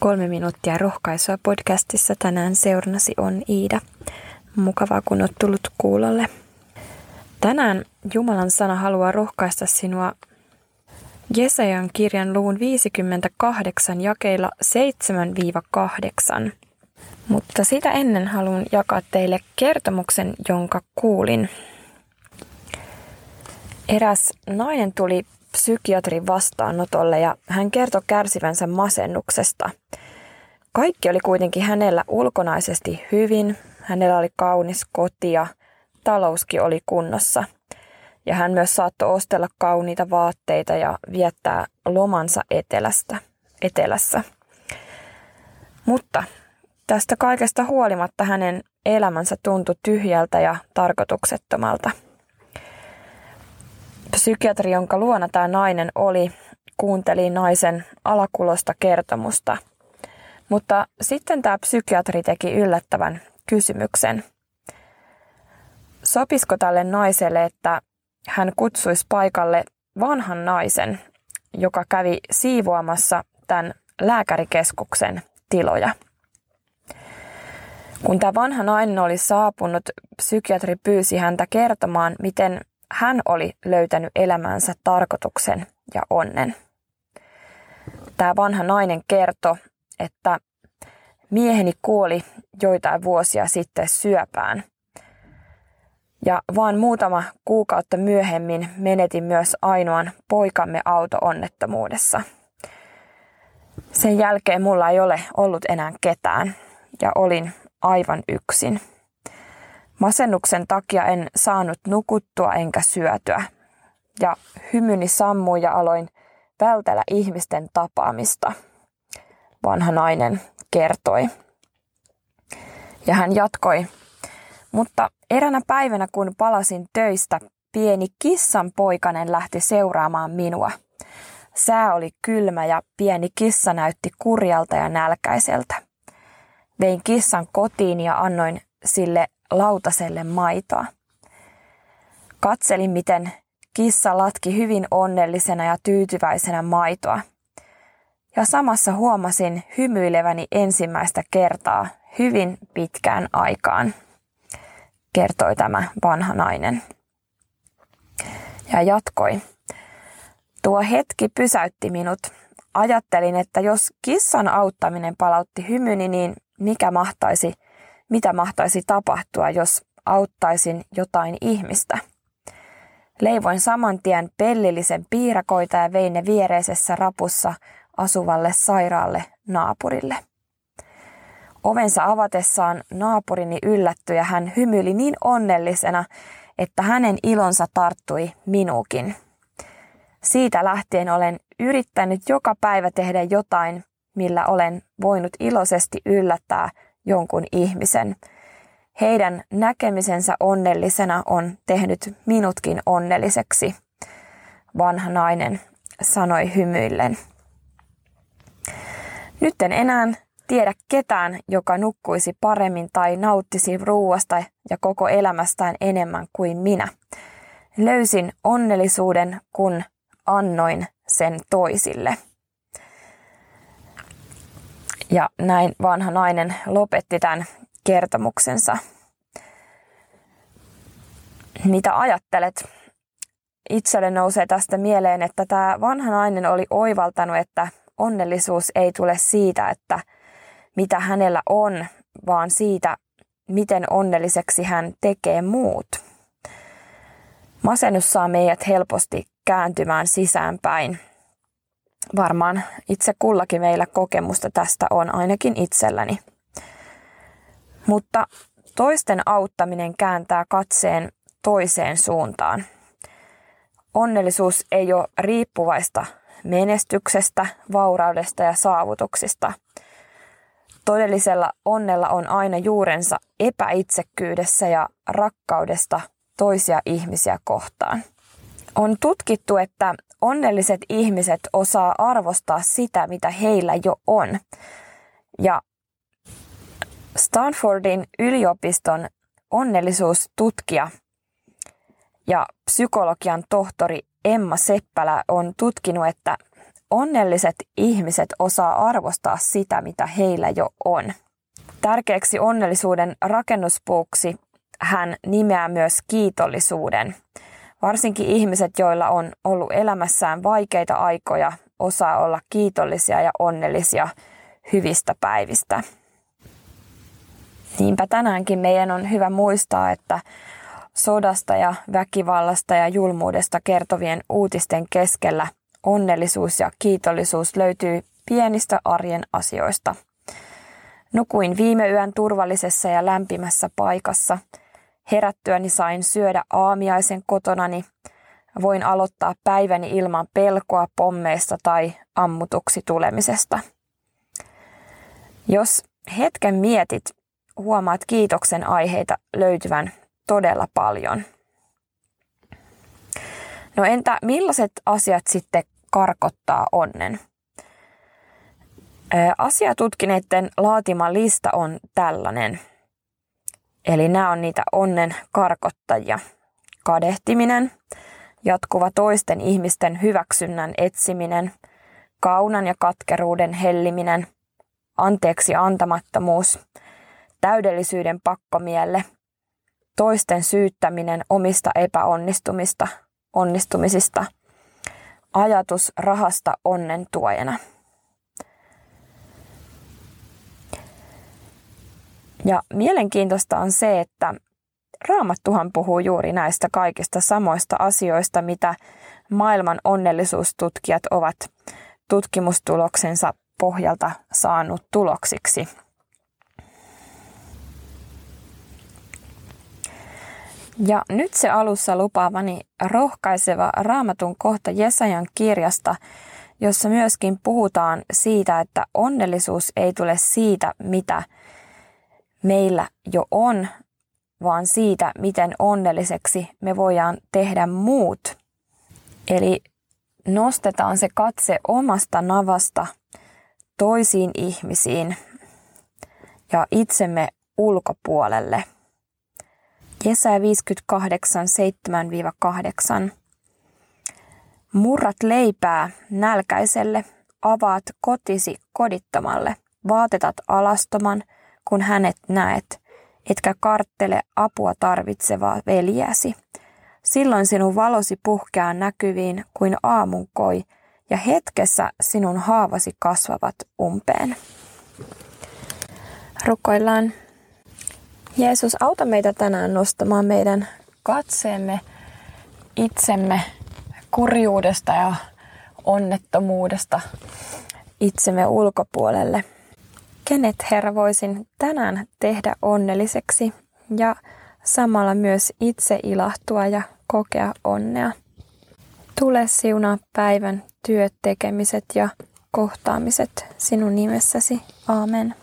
Kolme minuuttia rohkaisua podcastissa tänään seurnasi on Iida. Mukavaa kun olet tullut kuulolle. Tänään Jumalan sana haluaa rohkaista sinua Jesajan kirjan luvun 58 jakeilla 7-8. Mutta sitä ennen haluan jakaa teille kertomuksen, jonka kuulin. Eräs nainen tuli psykiatrin vastaanotolle ja hän kertoi kärsivänsä masennuksesta. Kaikki oli kuitenkin hänellä ulkonaisesti hyvin, hänellä oli kaunis koti ja talouskin oli kunnossa. Ja hän myös saattoi ostella kauniita vaatteita ja viettää lomansa etelästä, etelässä. Mutta tästä kaikesta huolimatta hänen elämänsä tuntui tyhjältä ja tarkoituksettomalta – psykiatri, jonka luona tämä nainen oli, kuunteli naisen alakulosta kertomusta. Mutta sitten tämä psykiatri teki yllättävän kysymyksen. Sopisiko tälle naiselle, että hän kutsuisi paikalle vanhan naisen, joka kävi siivoamassa tämän lääkärikeskuksen tiloja? Kun tämä vanha nainen oli saapunut, psykiatri pyysi häntä kertomaan, miten hän oli löytänyt elämänsä tarkoituksen ja onnen. Tämä vanha nainen kertoi, että mieheni kuoli joitain vuosia sitten syöpään. Ja vain muutama kuukautta myöhemmin menetin myös ainoan poikamme auto-onnettomuudessa. Sen jälkeen mulla ei ole ollut enää ketään ja olin aivan yksin. Masennuksen takia en saanut nukuttua enkä syötyä. Ja hymyni sammui ja aloin vältellä ihmisten tapaamista, vanha nainen kertoi. Ja hän jatkoi, mutta eränä päivänä kun palasin töistä, pieni kissan poikanen lähti seuraamaan minua. Sää oli kylmä ja pieni kissa näytti kurjalta ja nälkäiseltä. Vein kissan kotiin ja annoin sille lautaselle maitoa. Katselin, miten kissa latki hyvin onnellisena ja tyytyväisenä maitoa. Ja samassa huomasin hymyileväni ensimmäistä kertaa hyvin pitkään aikaan, kertoi tämä vanha nainen. Ja jatkoi. Tuo hetki pysäytti minut. Ajattelin, että jos kissan auttaminen palautti hymyni, niin mikä mahtaisi – mitä mahtaisi tapahtua, jos auttaisin jotain ihmistä. Leivoin saman tien pellillisen piirakoita ja vein ne viereisessä rapussa asuvalle sairaalle naapurille. Ovensa avatessaan naapurini yllättyi ja hän hymyili niin onnellisena, että hänen ilonsa tarttui minuukin. Siitä lähtien olen yrittänyt joka päivä tehdä jotain, millä olen voinut iloisesti yllättää jonkun ihmisen. Heidän näkemisensä onnellisena on tehnyt minutkin onnelliseksi, vanha nainen sanoi hymyillen. Nyt en enää tiedä ketään, joka nukkuisi paremmin tai nauttisi ruuasta ja koko elämästään enemmän kuin minä. Löysin onnellisuuden, kun annoin sen toisille. Ja näin vanha nainen lopetti tämän kertomuksensa. Mitä ajattelet? Itselle nousee tästä mieleen, että tämä vanha nainen oli oivaltanut, että onnellisuus ei tule siitä, että mitä hänellä on, vaan siitä, miten onnelliseksi hän tekee muut. Masennus saa meidät helposti kääntymään sisäänpäin varmaan itse kullakin meillä kokemusta tästä on, ainakin itselläni. Mutta toisten auttaminen kääntää katseen toiseen suuntaan. Onnellisuus ei ole riippuvaista menestyksestä, vauraudesta ja saavutuksista. Todellisella onnella on aina juurensa epäitsekkyydessä ja rakkaudesta toisia ihmisiä kohtaan. On tutkittu, että onnelliset ihmiset osaa arvostaa sitä, mitä heillä jo on. Ja Stanfordin yliopiston onnellisuustutkija ja psykologian tohtori Emma Seppälä on tutkinut, että onnelliset ihmiset osaa arvostaa sitä, mitä heillä jo on. Tärkeäksi onnellisuuden rakennuspuuksi hän nimeää myös kiitollisuuden. Varsinkin ihmiset, joilla on ollut elämässään vaikeita aikoja, osaa olla kiitollisia ja onnellisia hyvistä päivistä. Niinpä tänäänkin meidän on hyvä muistaa, että sodasta ja väkivallasta ja julmuudesta kertovien uutisten keskellä onnellisuus ja kiitollisuus löytyy pienistä arjen asioista. Nukuin viime yön turvallisessa ja lämpimässä paikassa. Herättyäni sain syödä aamiaisen kotonani. Voin aloittaa päiväni ilman pelkoa pommeista tai ammutuksi tulemisesta. Jos hetken mietit, huomaat kiitoksen aiheita löytyvän todella paljon. No entä millaiset asiat sitten karkottaa onnen? Asiatutkineiden laatima lista on tällainen. Eli nämä on niitä onnen karkottajia. Kadehtiminen, jatkuva toisten ihmisten hyväksynnän etsiminen, kaunan ja katkeruuden helliminen, anteeksi antamattomuus, täydellisyyden pakkomielle, toisten syyttäminen omista epäonnistumista, onnistumisista, ajatus rahasta onnen tuojana. Ja mielenkiintoista on se, että Raamattuhan puhuu juuri näistä kaikista samoista asioista, mitä maailman onnellisuustutkijat ovat tutkimustuloksensa pohjalta saanut tuloksiksi. Ja nyt se alussa lupaavani rohkaiseva raamatun kohta Jesajan kirjasta, jossa myöskin puhutaan siitä, että onnellisuus ei tule siitä, mitä meillä jo on, vaan siitä, miten onnelliseksi me voidaan tehdä muut. Eli nostetaan se katse omasta navasta toisiin ihmisiin ja itsemme ulkopuolelle. Jesaja 58, 7-8. Murrat leipää nälkäiselle, avaat kotisi kodittomalle, vaatetat alastoman, kun hänet näet, etkä karttele apua tarvitsevaa veljäsi. Silloin sinun valosi puhkeaa näkyviin kuin aamun koi, ja hetkessä sinun haavasi kasvavat umpeen. Rukoillaan. Jeesus, auta meitä tänään nostamaan meidän katseemme itsemme kurjuudesta ja onnettomuudesta itsemme ulkopuolelle. Kenet Herra voisin tänään tehdä onnelliseksi ja samalla myös itse ilahtua ja kokea onnea. Tule siunaa päivän työt, tekemiset ja kohtaamiset sinun nimessäsi. Aamen.